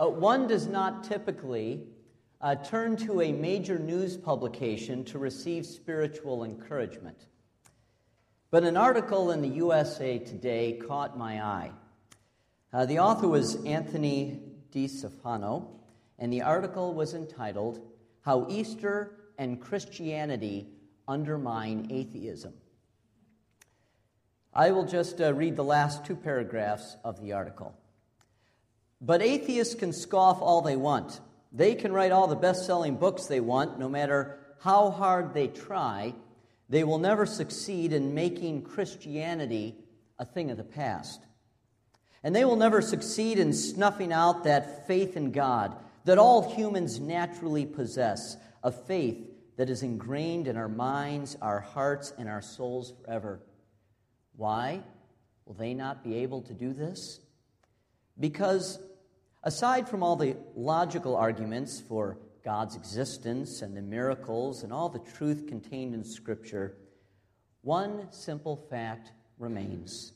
Uh, one does not typically uh, turn to a major news publication to receive spiritual encouragement. But an article in the USA Today caught my eye. Uh, the author was Anthony DeStefano, and the article was entitled How Easter and Christianity Undermine Atheism. I will just uh, read the last two paragraphs of the article. But atheists can scoff all they want. They can write all the best selling books they want, no matter how hard they try. They will never succeed in making Christianity a thing of the past. And they will never succeed in snuffing out that faith in God that all humans naturally possess, a faith that is ingrained in our minds, our hearts, and our souls forever. Why will they not be able to do this? Because aside from all the logical arguments for God's existence and the miracles and all the truth contained in Scripture, one simple fact remains.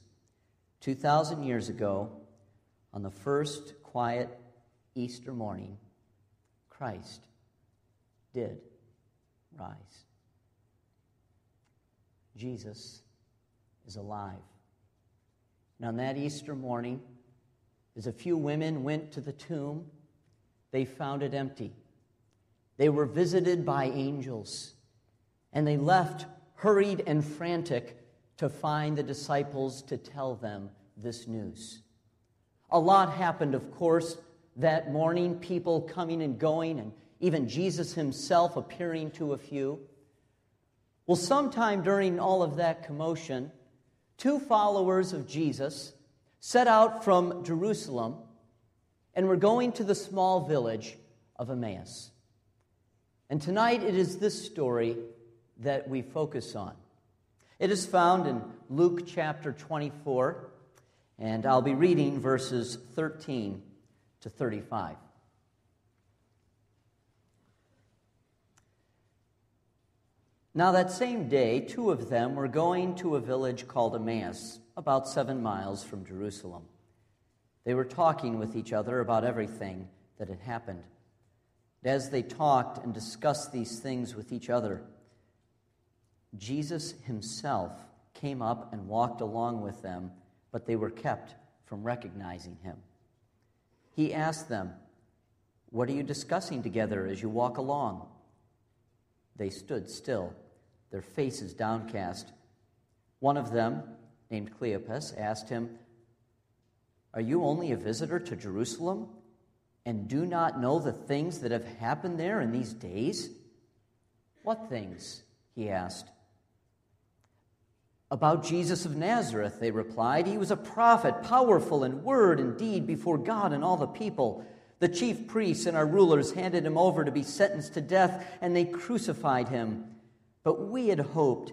2,000 years ago, on the first quiet Easter morning, Christ did rise. Jesus is alive. And on that Easter morning, as a few women went to the tomb, they found it empty. They were visited by angels, and they left hurried and frantic to find the disciples to tell them this news. A lot happened, of course, that morning, people coming and going, and even Jesus himself appearing to a few. Well, sometime during all of that commotion, two followers of Jesus set out from Jerusalem and were going to the small village of Emmaus. And tonight it is this story that we focus on. It is found in Luke chapter 24, and I'll be reading verses 13 to 35. Now, that same day, two of them were going to a village called Emmaus, about seven miles from Jerusalem. They were talking with each other about everything that had happened. And As they talked and discussed these things with each other, Jesus himself came up and walked along with them, but they were kept from recognizing him. He asked them, What are you discussing together as you walk along? They stood still their faces downcast. One of them, named Cleopas, asked him, Are you only a visitor to Jerusalem and do not know the things that have happened there in these days? What things? he asked. About Jesus of Nazareth, they replied. He was a prophet, powerful in word and deed before God and all the people. The chief priests and our rulers handed him over to be sentenced to death, and they crucified him. But we had hoped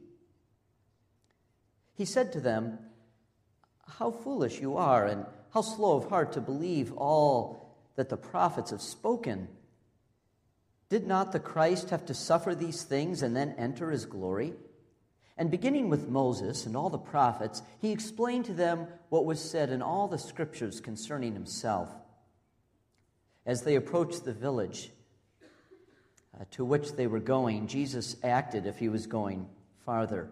He said to them, How foolish you are, and how slow of heart to believe all that the prophets have spoken. Did not the Christ have to suffer these things and then enter his glory? And beginning with Moses and all the prophets, he explained to them what was said in all the scriptures concerning himself. As they approached the village, uh, to which they were going, Jesus acted if he was going farther.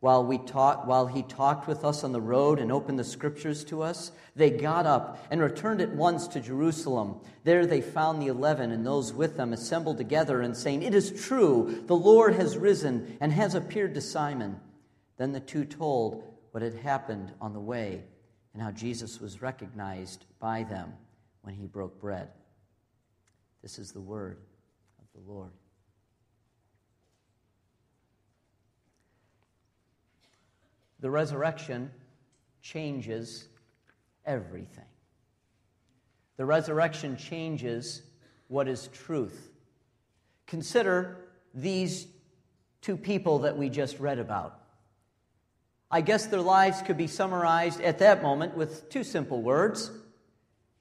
while, we talk, while he talked with us on the road and opened the scriptures to us, they got up and returned at once to Jerusalem. There they found the eleven and those with them assembled together and saying, It is true, the Lord has risen and has appeared to Simon. Then the two told what had happened on the way and how Jesus was recognized by them when he broke bread. This is the word of the Lord. The resurrection changes everything. The resurrection changes what is truth. Consider these two people that we just read about. I guess their lives could be summarized at that moment with two simple words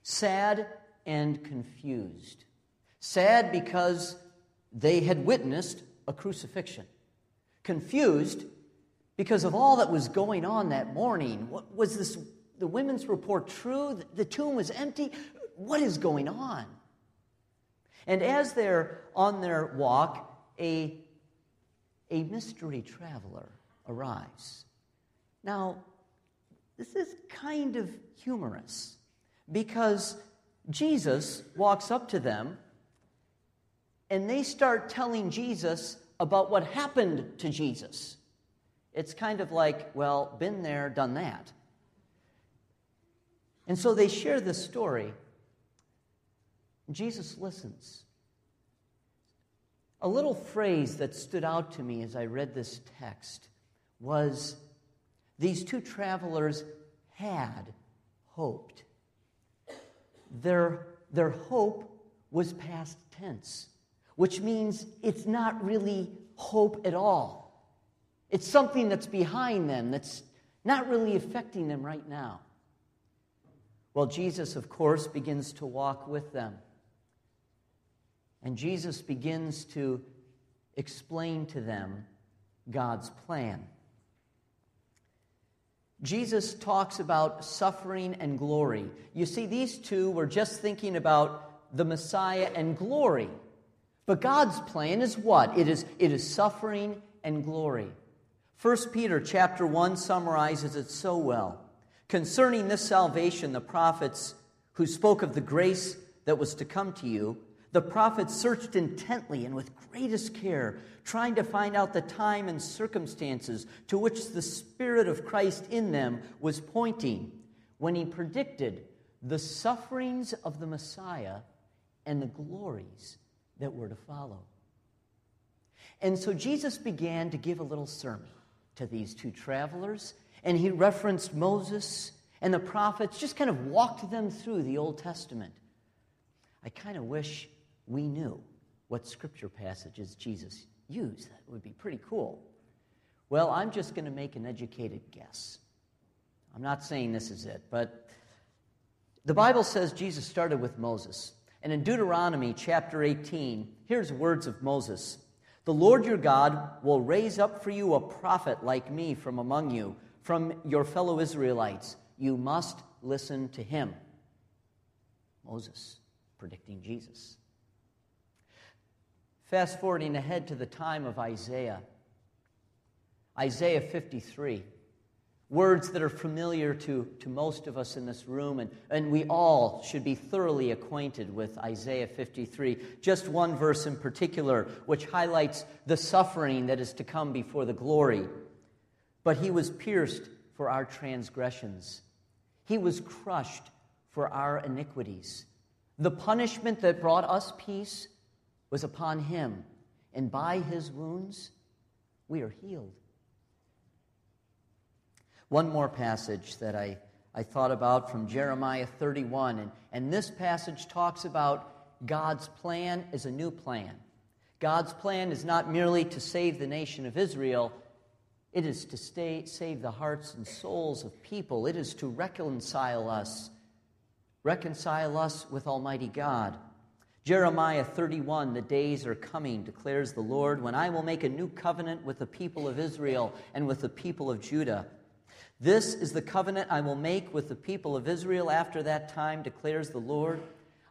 sad and confused. Sad because they had witnessed a crucifixion, confused because of all that was going on that morning. What, was this the women's report true? The tomb was empty? What is going on? And as they're on their walk, a, a mystery traveler arrives. Now, this is kind of humorous because Jesus walks up to them and they start telling Jesus about what happened to Jesus. It's kind of like, well, been there, done that. And so they share this story. Jesus listens. A little phrase that stood out to me as I read this text was these two travelers had hoped. Their, their hope was past tense, which means it's not really hope at all. It's something that's behind them, that's not really affecting them right now. Well, Jesus, of course, begins to walk with them. And Jesus begins to explain to them God's plan. Jesus talks about suffering and glory. You see, these two were just thinking about the Messiah and glory. But God's plan is what? It is, it is suffering and glory. 1 Peter chapter 1 summarizes it so well. Concerning this salvation, the prophets who spoke of the grace that was to come to you the prophets searched intently and with greatest care, trying to find out the time and circumstances to which the Spirit of Christ in them was pointing when he predicted the sufferings of the Messiah and the glories that were to follow. And so Jesus began to give a little sermon to these two travelers, and he referenced Moses and the prophets, just kind of walked them through the Old Testament. I kind of wish we knew what scripture passages Jesus used. That would be pretty cool. Well, I'm just going to make an educated guess. I'm not saying this is it, but the Bible says Jesus started with Moses. And in Deuteronomy chapter 18, here's words of Moses The Lord your God will raise up for you a prophet like me from among you, from your fellow Israelites. You must listen to him. Moses predicting Jesus. Fast forwarding ahead to the time of Isaiah. Isaiah 53. Words that are familiar to, to most of us in this room, and, and we all should be thoroughly acquainted with Isaiah 53. Just one verse in particular, which highlights the suffering that is to come before the glory. But he was pierced for our transgressions, he was crushed for our iniquities. The punishment that brought us peace was upon him, and by his wounds we are healed. One more passage that I, I thought about from Jeremiah 31, and, and this passage talks about God's plan is a new plan. God's plan is not merely to save the nation of Israel, it is to stay, save the hearts and souls of people. It is to reconcile us, reconcile us with Almighty God. Jeremiah 31, the days are coming, declares the Lord, when I will make a new covenant with the people of Israel and with the people of Judah. This is the covenant I will make with the people of Israel after that time, declares the Lord.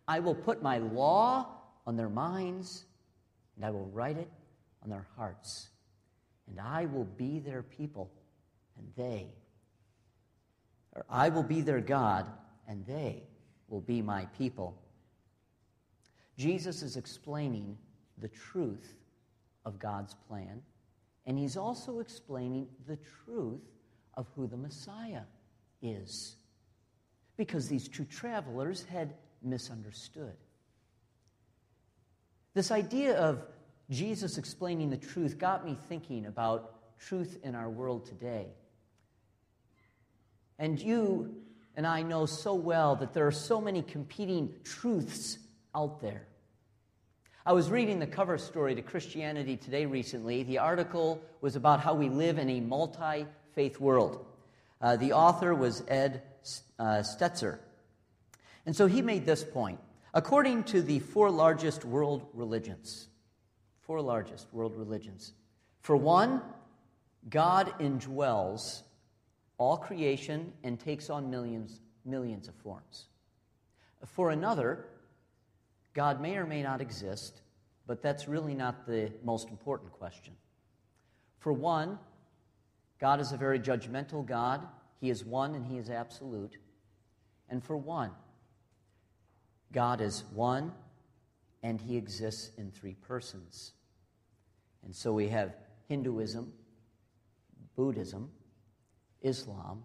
I will put my law on their minds, and I will write it on their hearts. and I will be their people, and they, or I will be their God, and they will be my people. Jesus is explaining the truth of God's plan, and he's also explaining the truth of who the Messiah is. Because these two travelers had misunderstood. This idea of Jesus explaining the truth got me thinking about truth in our world today. And you and I know so well that there are so many competing truths out there. I was reading the cover story to Christianity Today recently. The article was about how we live in a multi faith world. Uh, the author was Ed uh, Stetzer. And so he made this point. According to the four largest world religions, four largest world religions, for one, God indwells all creation and takes on millions, millions of forms. For another, God may or may not exist, but that's really not the most important question. For one, God is a very judgmental God. He is one and He is absolute. And for one, God is one and He exists in three persons. And so we have Hinduism, Buddhism, Islam,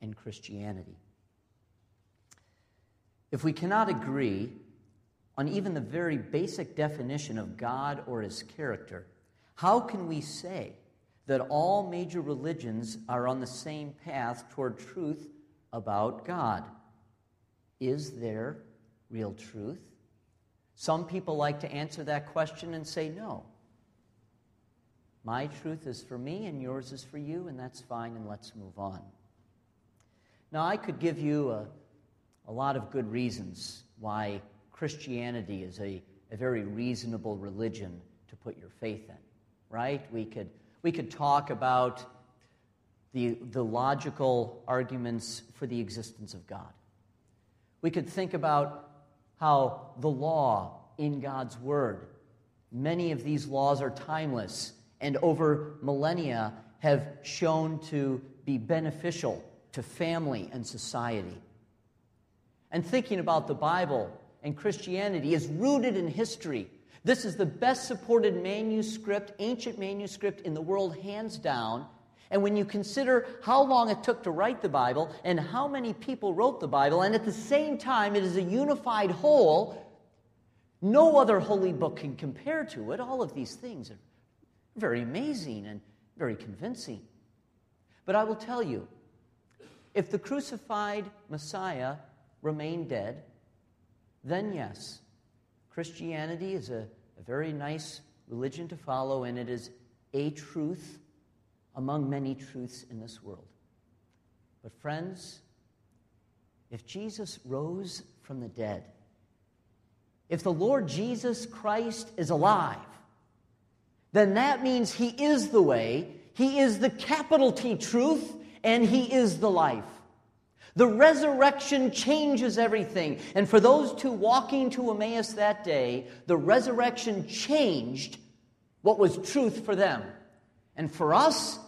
and Christianity. If we cannot agree on even the very basic definition of God or his character, how can we say that all major religions are on the same path toward truth about God? Is there real truth? Some people like to answer that question and say no. My truth is for me and yours is for you, and that's fine, and let's move on. Now, I could give you a, a lot of good reasons why Christianity is a, a very reasonable religion to put your faith in, right? We could, we could talk about the, the logical arguments for the existence of God. We could think about how the law in God's Word, many of these laws are timeless and over millennia have shown to be beneficial to family and society. And thinking about the Bible and Christianity is rooted in history. This is the best supported manuscript, ancient manuscript in the world, hands down. And when you consider how long it took to write the Bible and how many people wrote the Bible, and at the same time it is a unified whole, no other holy book can compare to it. All of these things are very amazing and very convincing. But I will tell you if the crucified Messiah remained dead, then yes, Christianity is a, a very nice religion to follow, and it is a truth among many truths in this world. But, friends, if Jesus rose from the dead, if the Lord Jesus Christ is alive, then that means He is the way, He is the capital T truth, and He is the life. The resurrection changes everything. And for those two walking to Emmaus that day, the resurrection changed what was truth for them. And for us,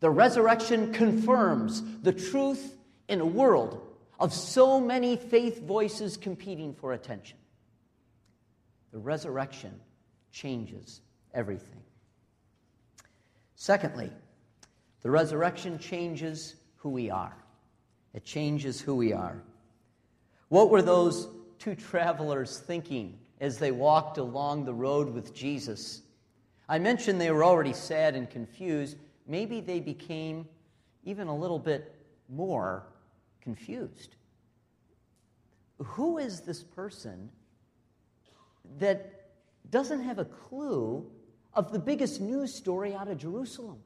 the resurrection confirms the truth in a world of so many faith voices competing for attention. The resurrection changes everything. Secondly, the resurrection changes who we are. It changes who we are. What were those two travelers thinking as they walked along the road with Jesus? I mentioned they were already sad and confused. Maybe they became even a little bit more confused. Who is this person that doesn't have a clue of the biggest news story out of Jerusalem?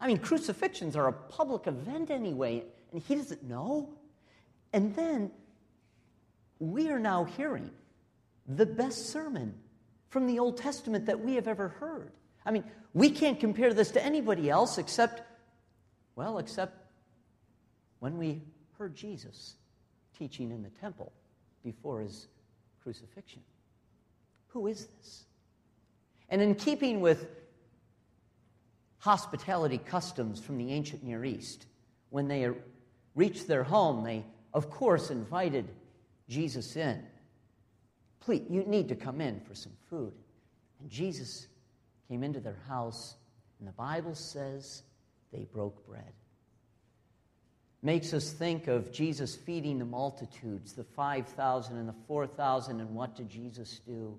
I mean, crucifixions are a public event anyway and he doesn't know. And then we are now hearing the best sermon from the Old Testament that we have ever heard. I mean, we can't compare this to anybody else except, well, except when we heard Jesus teaching in the temple before his crucifixion. Who is this? And in keeping with hospitality customs from the ancient Near East. When they reached their home, they, of course, invited Jesus in. Please, you need to come in for some food. And Jesus came into their house, and the Bible says they broke bread. Makes us think of Jesus feeding the multitudes, the 5,000 and the 4,000, and what did Jesus do?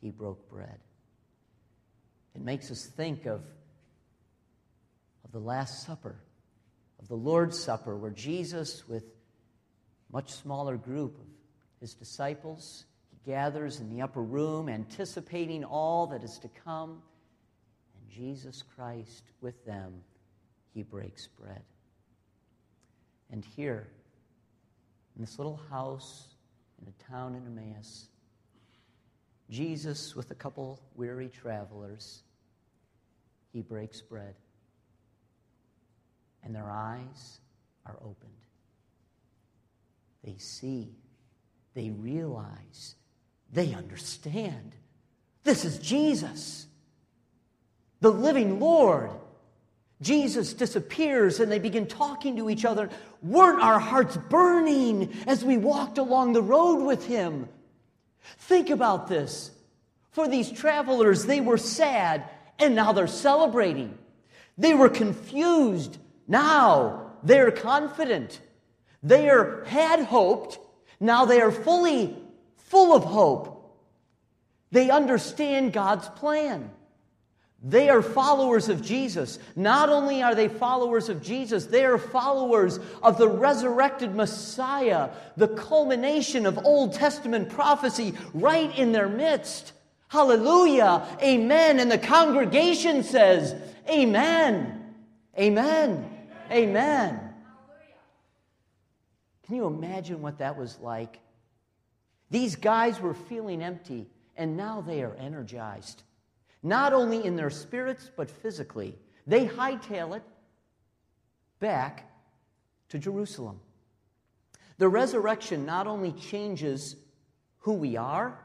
He broke bread. It makes us think of, of the Last Supper, of the Lord's Supper, where Jesus, with much smaller group of his disciples, he gathers in the upper room, anticipating all that is to come. And Jesus Christ, with them, he breaks bread. And here, in this little house in a town in Emmaus, Jesus, with a couple weary travelers, he breaks bread. And their eyes are opened. They see, they realize, they understand. This is Jesus, the living Lord. Jesus disappears and they begin talking to each other. Weren't our hearts burning as we walked along the road with him? Think about this. For these travelers, they were sad and now they're celebrating. They were confused. Now they're confident. They are, had hoped. Now they are fully full of hope. They understand God's plan. They are followers of Jesus. Not only are they followers of Jesus, they are followers of the resurrected Messiah, the culmination of Old Testament prophecy right in their midst. Hallelujah. Amen. And the congregation says, Amen. Amen. Amen. Can you imagine what that was like? These guys were feeling empty, and now they are energized not only in their spirits, but physically. They hightail it back to Jerusalem. The resurrection not only changes who we are,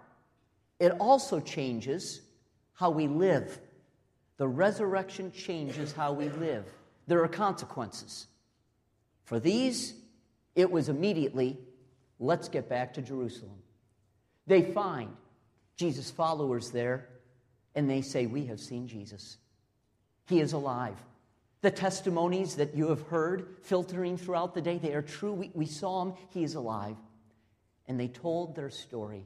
it also changes how we live. The resurrection changes how we live. There are consequences. For these, it was immediately, let's get back to Jerusalem. They find Jesus' followers there and they say, We have seen Jesus. He is alive. The testimonies that you have heard filtering throughout the day, they are true. We, we saw him, he is alive. And they told their story.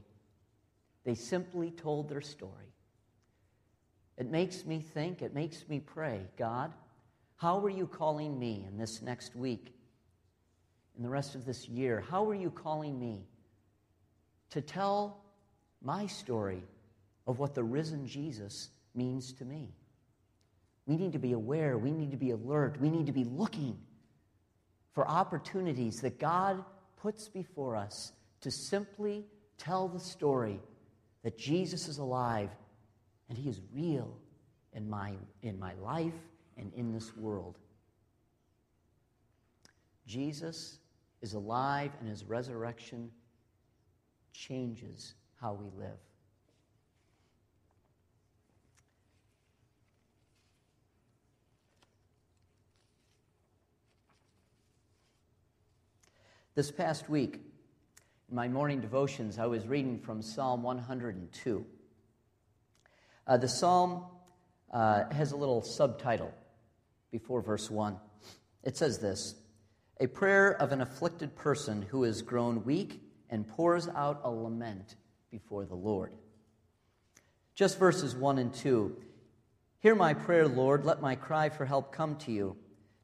They simply told their story. It makes me think, it makes me pray God, how are you calling me in this next week, in the rest of this year? How are you calling me to tell my story of what the risen Jesus means to me. We need to be aware, we need to be alert, we need to be looking for opportunities that God puts before us to simply tell the story that Jesus is alive and he is real in my, in my life and in this world. Jesus is alive and his resurrection changes how we live. This past week, in my morning devotions, I was reading from Psalm 102. Uh, the psalm uh, has a little subtitle before verse 1. It says this A prayer of an afflicted person who has grown weak and pours out a lament before the Lord. Just verses 1 and 2. Hear my prayer, Lord. Let my cry for help come to you.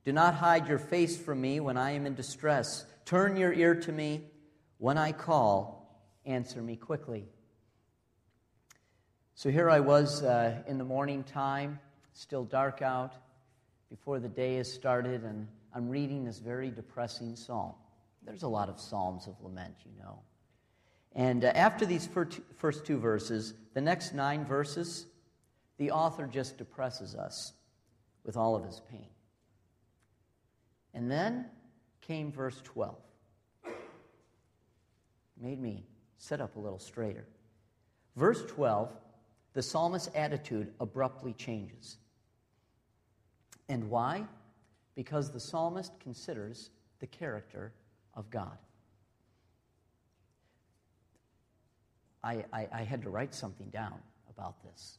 Do not hide your face from me when I am in distress. Turn your ear to me. When I call, answer me quickly. So here I was uh, in the morning time, still dark out, before the day has started, and I'm reading this very depressing psalm. There's a lot of psalms of lament, you know. And uh, after these first two verses, the next nine verses, the author just depresses us with all of his pain. And then came verse 12. Made me sit up a little straighter. Verse 12, the psalmist's attitude abruptly changes. And why? Because the psalmist considers the character of God. I, I, I had to write something down about this.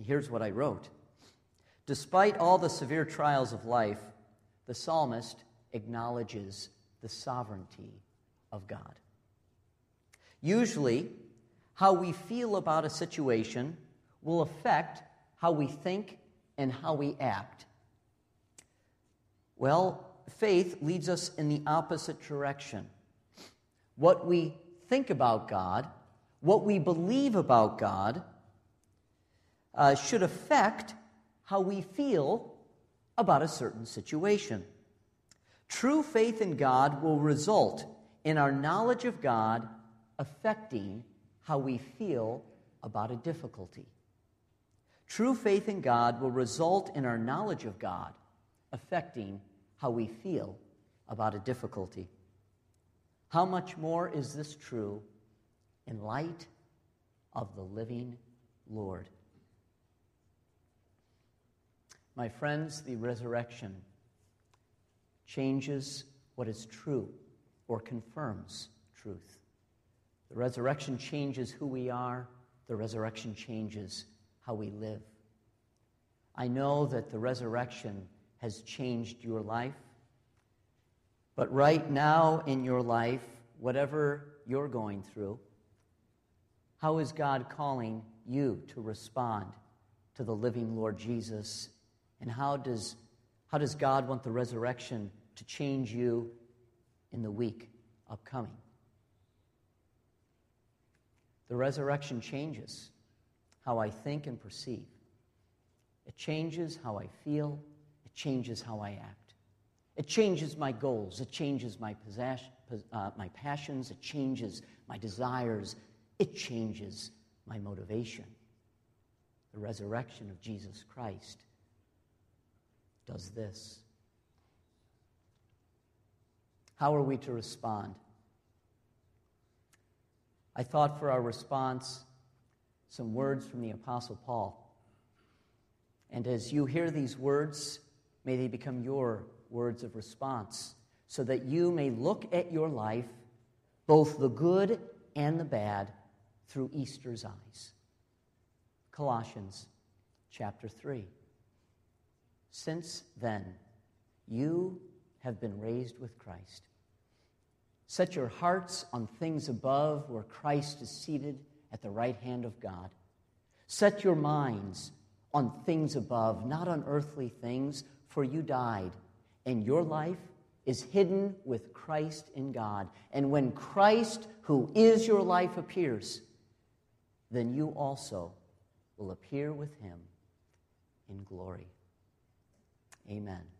Here's what I wrote Despite all the severe trials of life, the psalmist acknowledges the sovereignty of God. Usually, how we feel about a situation will affect how we think and how we act. Well, faith leads us in the opposite direction. What we think about God, what we believe about God, uh, should affect how we feel about a certain situation. True faith in God will result in our knowledge of God affecting how we feel about a difficulty. True faith in God will result in our knowledge of God affecting how we feel about a difficulty. How much more is this true in light of the living Lord? My friends, the resurrection changes what is true or confirms truth. The resurrection changes who we are, the resurrection changes how we live. I know that the resurrection has changed your life, but right now in your life, whatever you're going through, how is God calling you to respond to the living Lord Jesus and how does, how does God want the resurrection to change you in the week upcoming? The resurrection changes how I think and perceive. It changes how I feel. It changes how I act. It changes my goals. It changes my, possess- uh, my passions. It changes my desires. It changes my motivation. The resurrection of Jesus Christ does this. How are we to respond? I thought for our response some words from the Apostle Paul. And as you hear these words, may they become your words of response, so that you may look at your life, both the good and the bad, through Easter's eyes. Colossians chapter 3. Since then, you have been raised with Christ. Set your hearts on things above where Christ is seated at the right hand of God. Set your minds on things above, not on earthly things, for you died, and your life is hidden with Christ in God. And when Christ, who is your life, appears, then you also will appear with him in glory. Amen.